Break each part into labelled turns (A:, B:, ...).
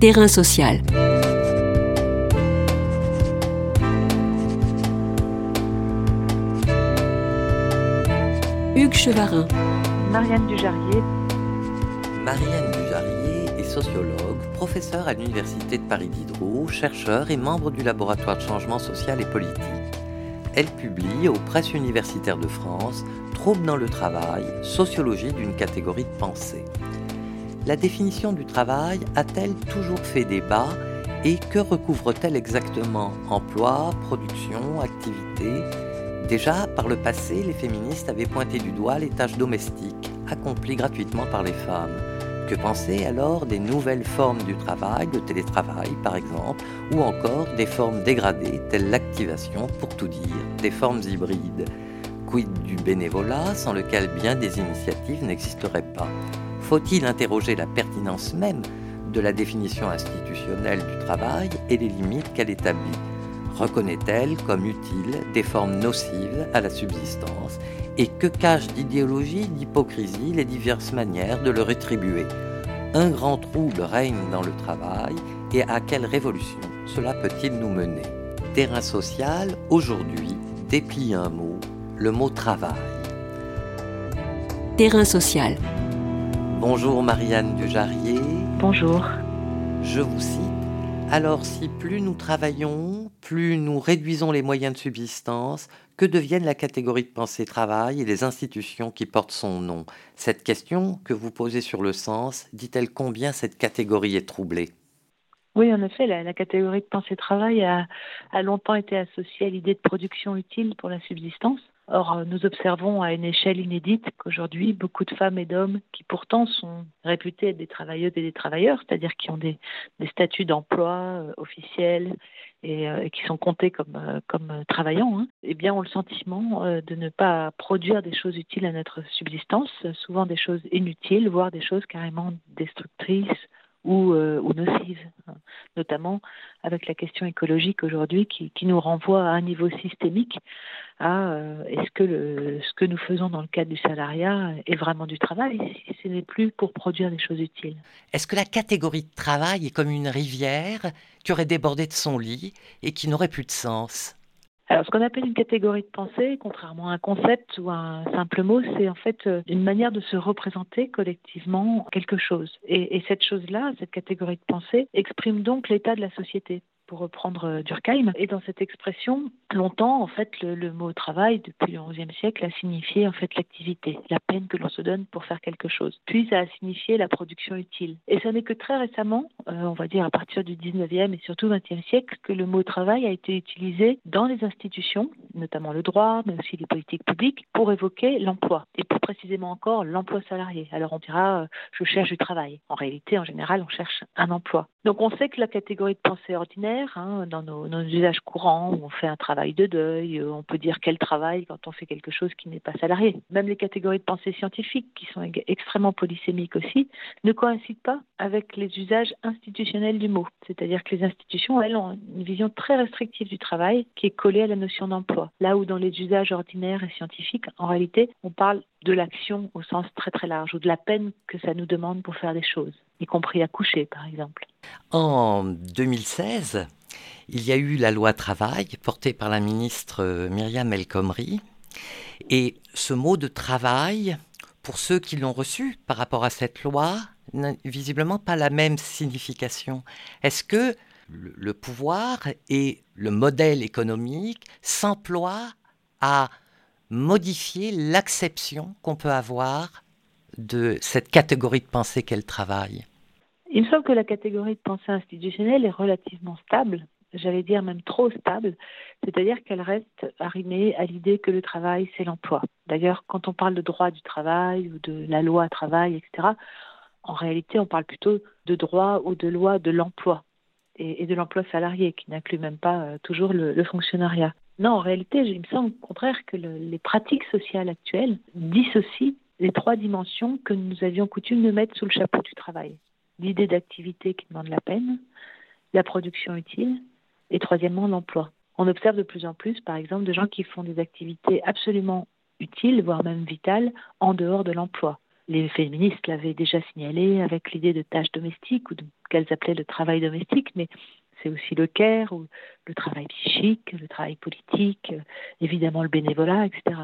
A: Terrain social. Hugues Chevarin.
B: Marianne Dujarrier.
C: Marianne Dujarrier est sociologue, professeure à l'Université de Paris Diderot, chercheur et membre du laboratoire de changement social et politique. Elle publie aux presses universitaires de France Troubles dans le travail, sociologie d'une catégorie de pensée. La définition du travail a-t-elle toujours fait débat et que recouvre-t-elle exactement? Emploi, production, activité? Déjà, par le passé, les féministes avaient pointé du doigt les tâches domestiques accomplies gratuitement par les femmes. Que penser alors des nouvelles formes du travail, le télétravail par exemple, ou encore des formes dégradées telles l'activation, pour tout dire, des formes hybrides? Quid du bénévolat sans lequel bien des initiatives n'existeraient pas? Faut-il interroger la pertinence même de la définition institutionnelle du travail et les limites qu'elle établit? Reconnaît-elle comme utile des formes nocives à la subsistance et que cachent d'idéologie, d'hypocrisie les diverses manières de le rétribuer? Un grand trouble règne dans le travail et à quelle révolution cela peut-il nous mener? Terrain social, aujourd'hui, déplie un mot, le mot travail.
A: Terrain social.
C: Bonjour Marianne Dujarrier.
B: Bonjour.
C: Je vous cite. Alors si plus nous travaillons, plus nous réduisons les moyens de subsistance, que deviennent la catégorie de pensée travail et les institutions qui portent son nom? Cette question que vous posez sur le sens, dit-elle combien cette catégorie est troublée?
B: Oui, en effet, la, catégorie de pensée travail a, longtemps été associée à l'idée de production utile pour la subsistance. Or, nous observons à une échelle inédite qu'aujourd'hui, beaucoup de femmes et d'hommes qui pourtant sont réputés être des travailleuses et des travailleurs, c'est-à-dire qui ont des, statuts d'emploi euh, officiels euh, et, qui sont comptés comme, euh, comme travaillants, hein, eh bien, ont le sentiment de ne pas produire des choses utiles à notre subsistance, souvent des choses inutiles, voire des choses carrément destructrices ou, nocives, hein. notamment avec la question écologique aujourd'hui qui, nous renvoie à un niveau systémique à euh, est-ce que le, ce que nous faisons dans le cadre du salariat est vraiment du travail si ce n'est plus pour produire des choses utiles.
C: Est-ce que la catégorie de travail est comme une rivière qui aurait débordé de son lit et qui n'aurait plus de sens?
B: Alors, ce qu'on appelle une catégorie de pensée, contrairement à un concept ou à un simple mot, c'est en fait euh, une manière de se représenter collectivement quelque chose. Et, et cette chose-là, cette catégorie de pensée, exprime donc l'état de la société pour reprendre euh, Durkheim. Et dans cette expression, longtemps, en fait, le, mot travail, depuis le XIe siècle, a signifié en fait l'activité, la peine que l'on se donne pour faire quelque chose. Puis ça a signifié la production utile. Et ce n'est que très récemment, euh, on va dire à partir du XIXe et surtout XXe siècle, que le mot travail a été utilisé dans les institutions, notamment le droit, mais aussi les politiques publiques, pour évoquer l'emploi. Et plus précisément encore, l'emploi salarié. Alors on dira, euh, je cherche du travail. En réalité, en général, on cherche un emploi. Donc on sait que la catégorie de pensée ordinaire, hein, dans nos, usages courants, on fait un travail de deuil, euh, on peut dire quel travail quand on fait quelque chose qui n'est pas salarié. Même les catégories de pensée scientifique, qui sont extrêmement polysémiques aussi, ne coïncident pas avec les usages institutionnels du mot. C'est-à-dire que les institutions, elles, ont une vision très restrictive du travail qui est collée à la notion d'emploi. Là où dans les usages ordinaires et scientifiques, en réalité, on parle de l'action au sens très très large, ou de la peine que ça nous demande pour faire des choses, y compris à coucher par exemple.
C: En 2016, il y a eu la loi travail portée par la ministre euh, Myriam El Khomri. Et ce mot de travail, pour ceux qui l'ont reçu par rapport à cette loi, n'a visiblement pas la même signification. Est-ce que le pouvoir et le modèle économique s'emploient à modifier l'acception qu'on peut avoir de cette catégorie de pensée qu'elle travaille
B: Il me semble que la catégorie de pensée institutionnelle est relativement stable, j'allais dire même trop stable, c'est-à-dire qu'elle reste arrimée à l'idée que le travail, c'est l'emploi. D'ailleurs, quand on parle de droit du travail ou de la loi travail, etc., en réalité, on parle plutôt de droit ou de loi de l'emploi et, de l'emploi salarié, qui n'inclut même pas euh, toujours le fonctionnariat. Non, en réalité, il me semble au contraire que les pratiques sociales actuelles dissocient les trois dimensions que nous avions coutume de mettre sous le chapeau du travail. L'idée d'activité qui demande la peine, la production utile et troisièmement l'emploi. On observe de plus en plus, par exemple, de gens qui font des activités absolument utiles, voire même vitales, en dehors de l'emploi. Les féministes l'avaient déjà signalé avec l'idée de tâches domestiques ou qu'elles appelaient le travail domestique, mais c'est aussi le care le travail psychique, le travail politique, évidemment le bénévolat, etc.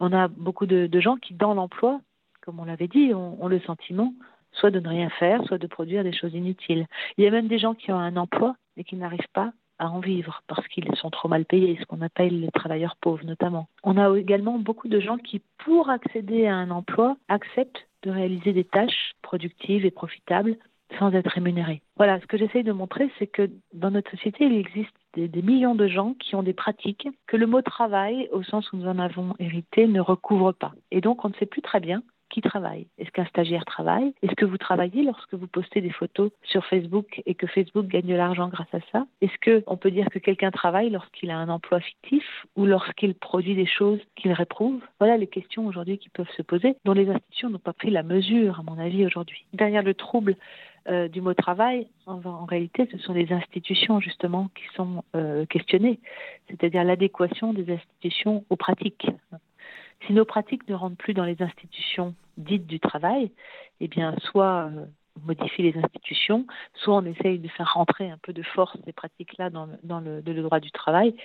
B: On a beaucoup de, gens qui, dans l'emploi, comme on l'avait dit, ont, le sentiment soit de ne rien faire, soit de produire des choses inutiles. Il y a même des gens qui ont un emploi et qui n'arrivent pas à en vivre parce qu'ils sont trop mal payés, ce qu'on appelle les travailleurs pauvres notamment. On a également beaucoup de gens qui, pour accéder à un emploi, acceptent de réaliser des tâches productives et profitables sans être rémunérés. Voilà, ce que j'essaye de montrer, c'est que dans notre société, il existe des, des, millions de gens qui ont des pratiques que le mot travail, au sens où nous en avons hérité, ne recouvre pas. Et donc, on ne sait plus très bien qui travaille Est-ce qu'un stagiaire travaille? Est-ce que vous travaillez lorsque vous postez des photos sur Facebook et que Facebook gagne de l'argent grâce à ça? Est-ce qu'on peut dire que quelqu'un travaille lorsqu'il a un emploi fictif ou lorsqu'il produit des choses qu'il réprouve? Voilà les questions aujourd'hui qui peuvent se poser, dont les institutions n'ont pas pris la mesure, à mon avis, aujourd'hui. Derrière le trouble euh, du mot travail, en, réalité, ce sont les institutions justement qui sont euh, questionnées, c'est-à-dire l'adéquation des institutions aux pratiques. Si nos pratiques ne rentrent plus dans les institutions dites du travail, eh bien, soit euh, on modifie les institutions, soit on essaye de faire rentrer un peu de force ces pratiques-là dans, le, droit du travail,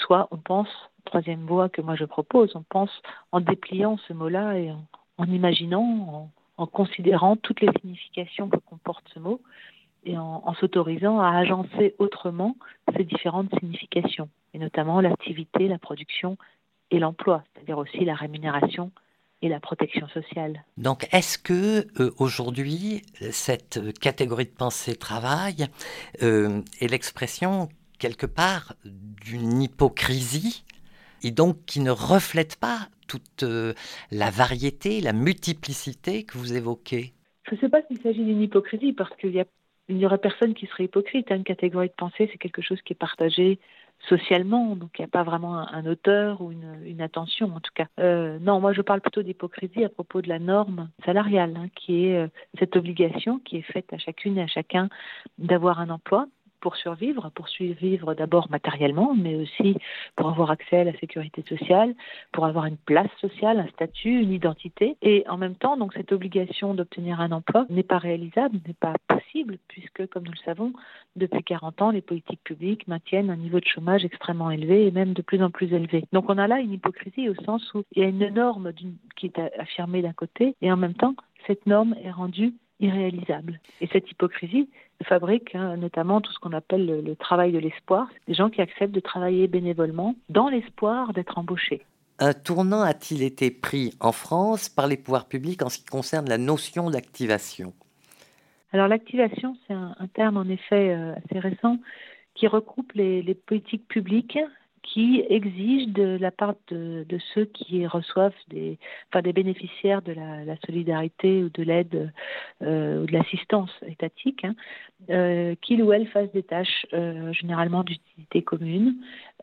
B: soit on pense, troisième voie que moi je propose, on pense en dépliant ce mot-là et en, imaginant, en, considérant toutes les significations que comporte ce mot et en s'autorisant à agencer autrement ces différentes significations, et notamment l'activité, la production et l'emploi, c'est-à-dire aussi la rémunération et la protection sociale.
C: Donc, est-ce que euh, aujourd'hui, cette catégorie de pensée travail euh, est l'expression quelque part d'une hypocrisie et donc qui ne reflète pas toute euh, la variété, la multiplicité que vous évoquez
B: Je ne sais pas s'il s'agit d'une hypocrisie parce qu'il n'y aurait personne qui serait hypocrite. Une catégorie de pensée, c'est quelque chose qui est partagé socialement, donc il n'y a pas vraiment un, auteur ou une, attention en tout cas. Euh, non, moi je parle plutôt d'hypocrisie à propos de la norme salariale, hein, qui est euh, cette obligation qui est faite à chacune et à chacun d'avoir un emploi pour survivre, pour survivre d'abord matériellement, mais aussi pour avoir accès à la sécurité sociale, pour avoir une place sociale, un statut, une identité. Et en même temps, donc cette obligation d'obtenir un emploi n'est pas réalisable, n'est pas possible, puisque, comme nous le savons, depuis 40 ans, les politiques publiques maintiennent un niveau de chômage extrêmement élevé et même de plus en plus élevé. Donc on a là une hypocrisie au sens où il y a une norme qui est affirmée d'un côté, et en même temps, cette norme est rendue irréalisable. Et cette hypocrisie fabrique hein, notamment tout ce qu'on appelle le, travail de l'espoir, des gens qui acceptent de travailler bénévolement dans l'espoir d'être embauchés.
C: Un tournant a-t-il été pris en France par les pouvoirs publics en ce qui concerne la notion d'activation?
B: Alors l'activation, c'est un, terme en effet euh, assez récent qui regroupe les, les politiques publiques qui exige de la part de, ceux qui reçoivent des, bénéficiaires de la, solidarité ou de l'aide euh, ou de l'assistance étatique, hein, euh, qu'ils ou elles fassent des tâches euh, généralement d'utilité commune,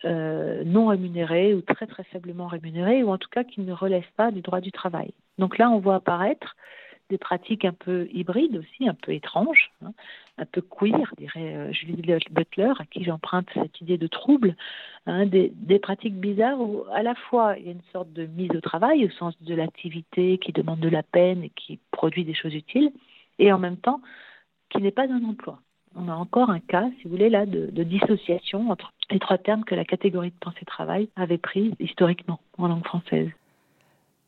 B: non rémunérées ou très très faiblement rémunérées, ou en tout cas qui ne relèvent pas du droit du travail. Donc là, on voit apparaître des pratiques un peu hybrides aussi, un peu étranges, hein, un peu queer, dirait euh, Julie Butler, à qui j'emprunte cette idée de trouble, hein, des, pratiques bizarres où à la fois il y a une sorte de mise au travail au sens de l'activité qui demande de la peine et qui produit des choses utiles, et en même temps qui n'est pas un emploi. On a encore un cas, si vous voulez, là, de, de dissociation entre les trois termes que la catégorie de pensée travail avait pris historiquement en langue française.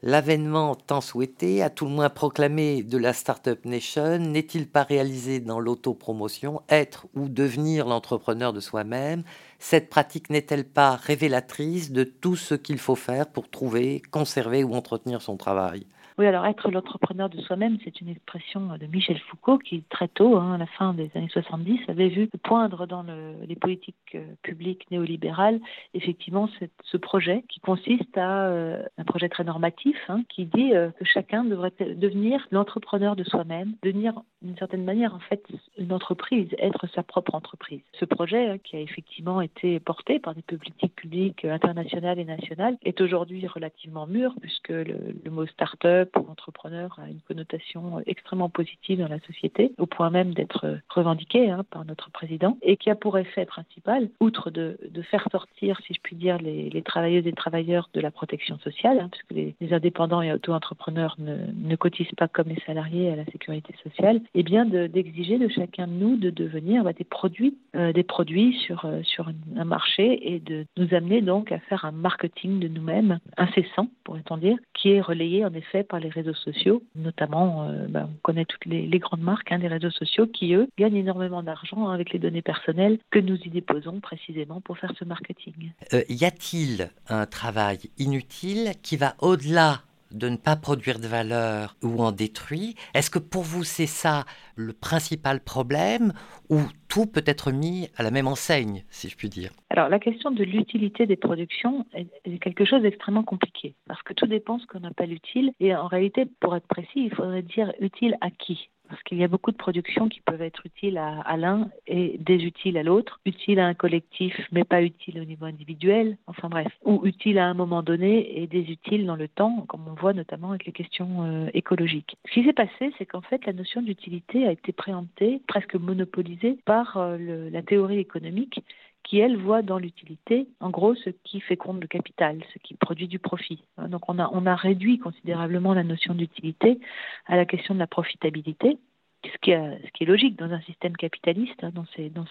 C: L'avènement tant souhaité, à tout le moins proclamé de la Startup Nation, n'est-il pas réalisé dans l'autopromotion, être ou devenir l'entrepreneur de soi-même? Cette pratique n'est-elle pas révélatrice de tout ce qu'il faut faire pour trouver, conserver ou entretenir son travail?
B: Oui, alors être l'entrepreneur de soi-même, c'est une expression de Michel Foucault qui, très tôt, hein, à la fin des années 70, avait vu poindre dans les politiques euh, publiques néolibérales, effectivement, ce projet qui consiste à euh, un projet très normatif, hein, qui dit euh, que chacun devrait devenir l'entrepreneur de soi-même, devenir d'une certaine manière, en fait, une entreprise, être sa propre entreprise. Ce projet, hein, qui a effectivement été porté par des politiques publiques internationales et nationales, est aujourd'hui relativement mûr, puisque le, le mot start-up start-up entrepreneur a une connotation extrêmement positive dans la société, au point même d'être revendiqué hein, par notre président, et qui a pour effet principal, outre de, faire sortir, si je puis dire, les, travailleuses et travailleurs de la protection sociale, hein, puisque les, indépendants et auto-entrepreneurs ne, cotisent pas comme les salariés à la sécurité sociale, et eh bien d'exiger de, chacun de nous de devenir bah, des produits, euh, des produits sur, euh, sur un marché et de nous amener donc à faire un marketing de nous-mêmes incessant, pourrait-on dire, qui est relayé en effet par les réseaux sociaux, notamment, euh, bah, on connaît toutes les, grandes marques hein, des réseaux sociaux qui, eux, gagnent énormément d'argent avec les données personnelles que nous y déposons précisément pour faire ce marketing.
C: y a-t-il un travail inutile qui va au-delà de ne pas produire de valeur ou en détruit. Est-ce que pour vous c'est ça le principal problème ou tout peut être mis à la même enseigne, si je puis dire?
B: Alors la question de l'utilité des productions est quelque chose d'extrêmement compliqué parce que tout dépend ce qu'on appelle utile et en réalité, pour être précis, il faudrait dire utile à qui? Parce qu'il y a beaucoup de productions qui peuvent être utiles à, l'un et désutiles à l'autre, utiles à un collectif mais pas utiles au niveau individuel, enfin bref, ou utiles à un moment donné et désutiles dans le temps, comme on voit notamment avec les questions euh, écologiques. Ce qui s'est passé, c'est qu'en fait la notion d'utilité a été préemptée, presque monopolisée par euh, la théorie économique qui, elle, voit dans l'utilité, en gros, ce qui féconde le capital, ce qui produit du profit. Hein, donc on a, on a réduit considérablement la notion d'utilité à la question de la profitabilité, ce qui, est, ce qui est logique dans un système capitaliste, hein, dans, dans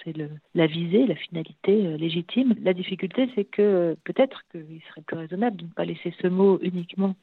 B: la visée, la finalité euh, légitime. La difficulté, c'est que peut-être qu'il serait plus raisonnable de ne pas laisser ce mot uniquement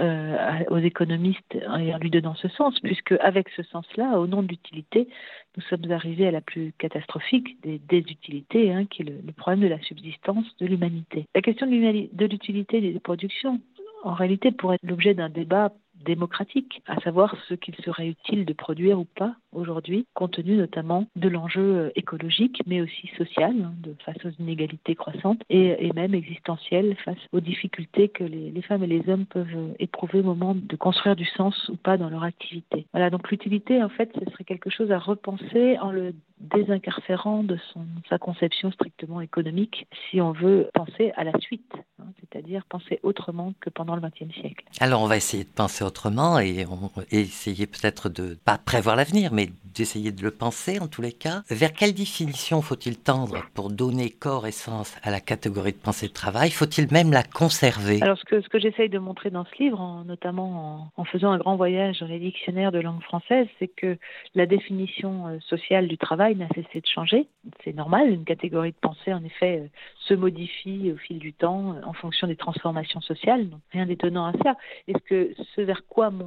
B: euh, aux économistes en lui donnant ce sens, puisque avec ce sens-là, au nom de l'utilité, nous sommes arrivés à la plus catastrophique des désutilités, hein, qui est le, problème de la subsistance de l'humanité. La question de l'utilité des productions, en réalité, pourrait être l'objet d'un débat démocratique, à savoir ce qu'il serait utile de produire ou pas aujourd'hui, compte tenu notamment de l'enjeu euh, écologique, mais aussi social, hein, face aux inégalités croissantes et, même existentielles face aux difficultés que les, femmes et les hommes peuvent euh, éprouver au moment de construire du sens ou pas dans leur activité. Voilà, donc l'utilité, en fait, ce serait quelque chose à repenser en le désincarcérant de sa conception strictement économique si on veut penser à la suite, hein, c'est-à-dire penser autrement que pendant le XXe siècle.
C: Alors on va essayer de penser autrement et, on, essayer peut-être de pas prévoir l'avenir, mais d'essayer de le penser en tous les cas. Vers quelle définition faut-il tendre pour donner corps et sens à la catégorie de pensée de travail? Faut-il même la conserver?
B: Alors ce que, ce que j'essaye de montrer dans ce livre, en, notamment en, en, faisant un grand voyage dans les dictionnaires de langue française, c'est que la définition euh, sociale du travail n'a cessé de changer. C'est normal, une catégorie de pensée en effet euh, se modifie au fil du temps euh, en fonction des transformations sociales, rien d'étonnant à ça. Est-ce que ce vers quoi mon,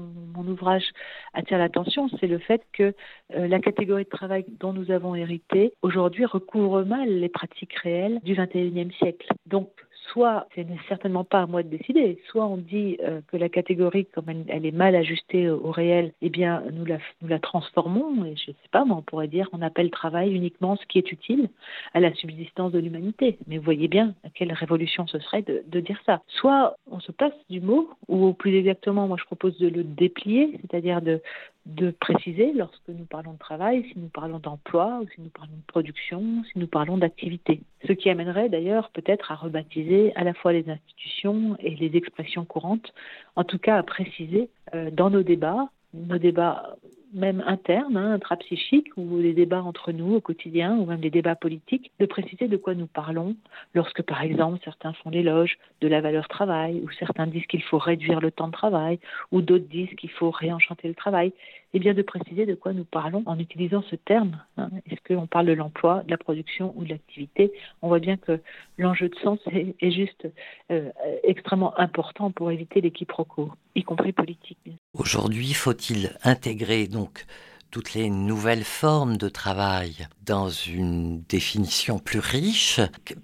B: ouvrage attire l'attention, c'est le fait que euh, la catégorie de travail dont nous avons hérité aujourd'hui recouvre mal les pratiques réelles du XXIe siècle. Donc soit, ce n'est certainement pas à moi de décider, soit on dit euh, que la catégorie, comme elle, est mal ajustée au, réel, eh bien, nous la, nous la transformons, et je ne sais pas, mais on pourrait dire qu'on appelle travail uniquement ce qui est utile à la subsistance de l'humanité. Mais vous voyez bien quelle révolution ce serait de, de dire ça. Soit on se passe du mot, ou plus exactement, moi je propose de le déplier, c'est-à-dire de, de préciser lorsque nous parlons de travail, si nous parlons d'emploi, ou si nous parlons de production, si nous parlons d'activité. Ce qui amènerait d'ailleurs peut-être à rebaptiser à la fois les institutions et les expressions courantes, en tout cas à préciser euh, dans nos débats, nos débats même internes, hein, intrapsychiques, ou les débats entre nous au quotidien, ou même les débats politiques, de préciser de quoi nous parlons lorsque, par exemple, certains font l'éloge de la valeur travail, ou certains disent qu'il faut réduire le temps de travail, ou d'autres disent qu'il faut réenchanter le travail et bien de préciser de quoi nous parlons en utilisant ce terme. Hein. Est-ce qu'on parle de l'emploi, de la production ou de l'activité? On voit bien que l'enjeu de sens est, juste euh, extrêmement important pour éviter les quiproquos, y compris politiques.
C: Aujourd'hui, faut-il intégrer donc toutes les nouvelles formes de travail dans une définition plus riche?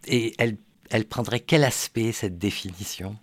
C: Et elle, elle prendrait quel aspect cette définition?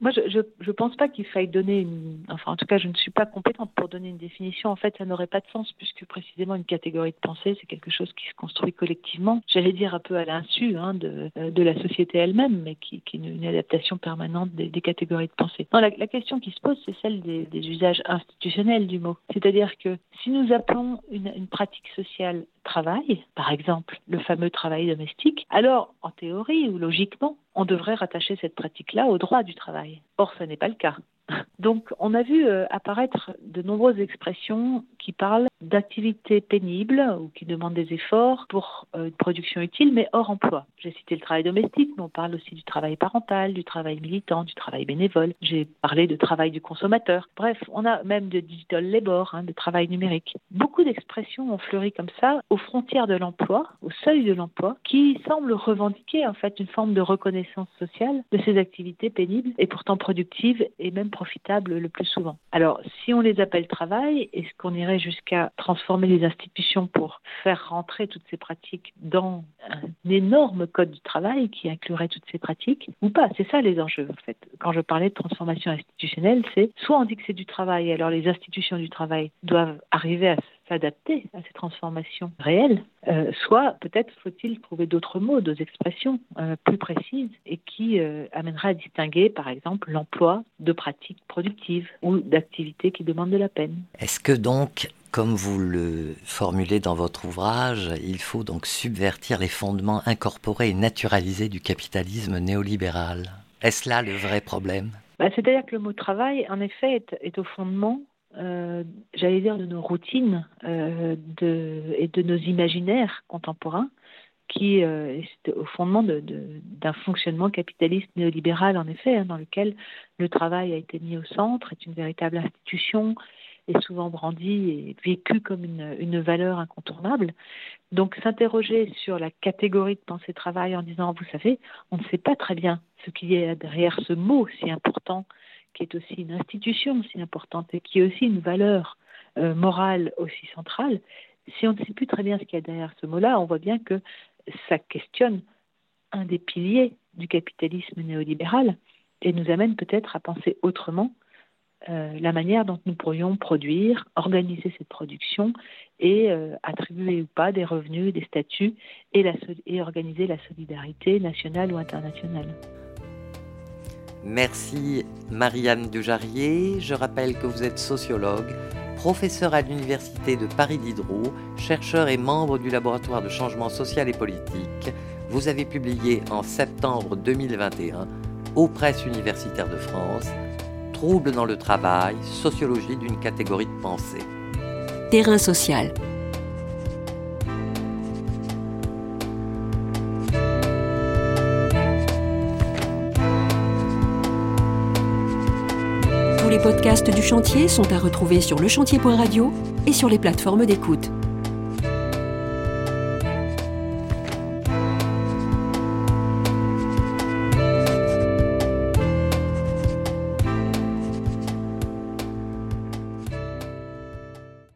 B: Moi, je ne pense pas qu'il faille donner une. Enfin, en tout cas, je ne suis pas compétente pour donner une définition. En fait, ça n'aurait pas de sens puisque précisément une catégorie de pensée, c'est quelque chose qui se construit collectivement. J'allais dire un peu à l'insu hein, de, euh, de, la société elle-même, mais qui, est une, adaptation permanente des, catégories de pensée. Non, la, question qui se pose, c'est celle des, usages institutionnels du mot. C'est-à-dire que si nous appelons une pratique sociale travail, par exemple le fameux travail domestique, alors en théorie ou logiquement, on devrait rattacher cette pratique-là au droit du travail. Or, ce n'est pas le cas. Donc, on a vu euh, apparaître de nombreuses expressions qui parlent d'activités pénibles ou qui demandent des efforts pour euh, une production utile, mais hors emploi. J'ai cité le travail domestique, mais on parle aussi du travail parental, du travail militant, du travail bénévole. J'ai parlé de travail du consommateur. Bref, on a même de digital labor, hein, de travail numérique. Beaucoup d'expressions ont fleuri comme ça aux frontières de l'emploi, au seuil de l'emploi, qui semblent revendiquer en fait une forme de reconnaissance sociale de ces activités pénibles et pourtant productives et même profitables le plus souvent. Alors, si on les appelle travail, est-ce qu'on irait jusqu'à transformer les institutions pour faire rentrer toutes ces pratiques dans un énorme code du travail qui inclurait toutes ces pratiques ou pas C'est ça les enjeux en fait. Quand je parlais de transformation institutionnelle, c'est soit on dit que c'est du travail, alors les institutions du travail doivent arriver à s'adapter à ces transformations réelles, euh, soit peut-être faut-il trouver d'autres mots, d'autres expressions euh, plus précises et qui euh, amèneraient à distinguer, par exemple, l'emploi de pratiques productives ou d'activités qui demandent de la peine.
C: Est-ce que donc, comme vous le formulez dans votre ouvrage, il faut donc subvertir les fondements incorporés et naturalisés du capitalisme néolibéral. Est-ce là le vrai problème?
B: Bah, C'est-à-dire que le mot travail, en effet, est au fondement euh, j'allais dire, de nos routines euh, et de nos imaginaires contemporains, qui euh, est au fondement d'un fonctionnement capitaliste néolibéral, en effet, hein, dans lequel le travail a été mis au centre, est une véritable institution, est souvent brandi et vécu comme une, valeur incontournable. Donc s'interroger sur la catégorie de pensée travail en disant, vous savez, on ne sait pas très bien ce qu'il y a derrière ce mot si important qui est aussi une institution aussi importante et qui est aussi une valeur euh, morale aussi centrale, si on ne sait plus très bien ce qu'il y a derrière ce mot-là, on voit bien que ça questionne un des piliers du capitalisme néolibéral et nous amène peut-être à penser autrement euh, la manière dont nous pourrions produire, organiser cette production et euh, attribuer ou pas des revenus, des statuts et, organiser la solidarité nationale ou internationale.
C: Merci Marianne Dujarrier. Je rappelle que vous êtes sociologue, professeur à l'Université de Paris Diderot, chercheur et membre du laboratoire de changement social et politique. Vous avez publié en septembre 2021 aux presses universitaires de France Troubles dans le travail, sociologie d'une catégorie de pensée.
A: Terrain social. les podcasts du chantier sont à retrouver sur lechantier.radio et sur les plateformes d'écoute.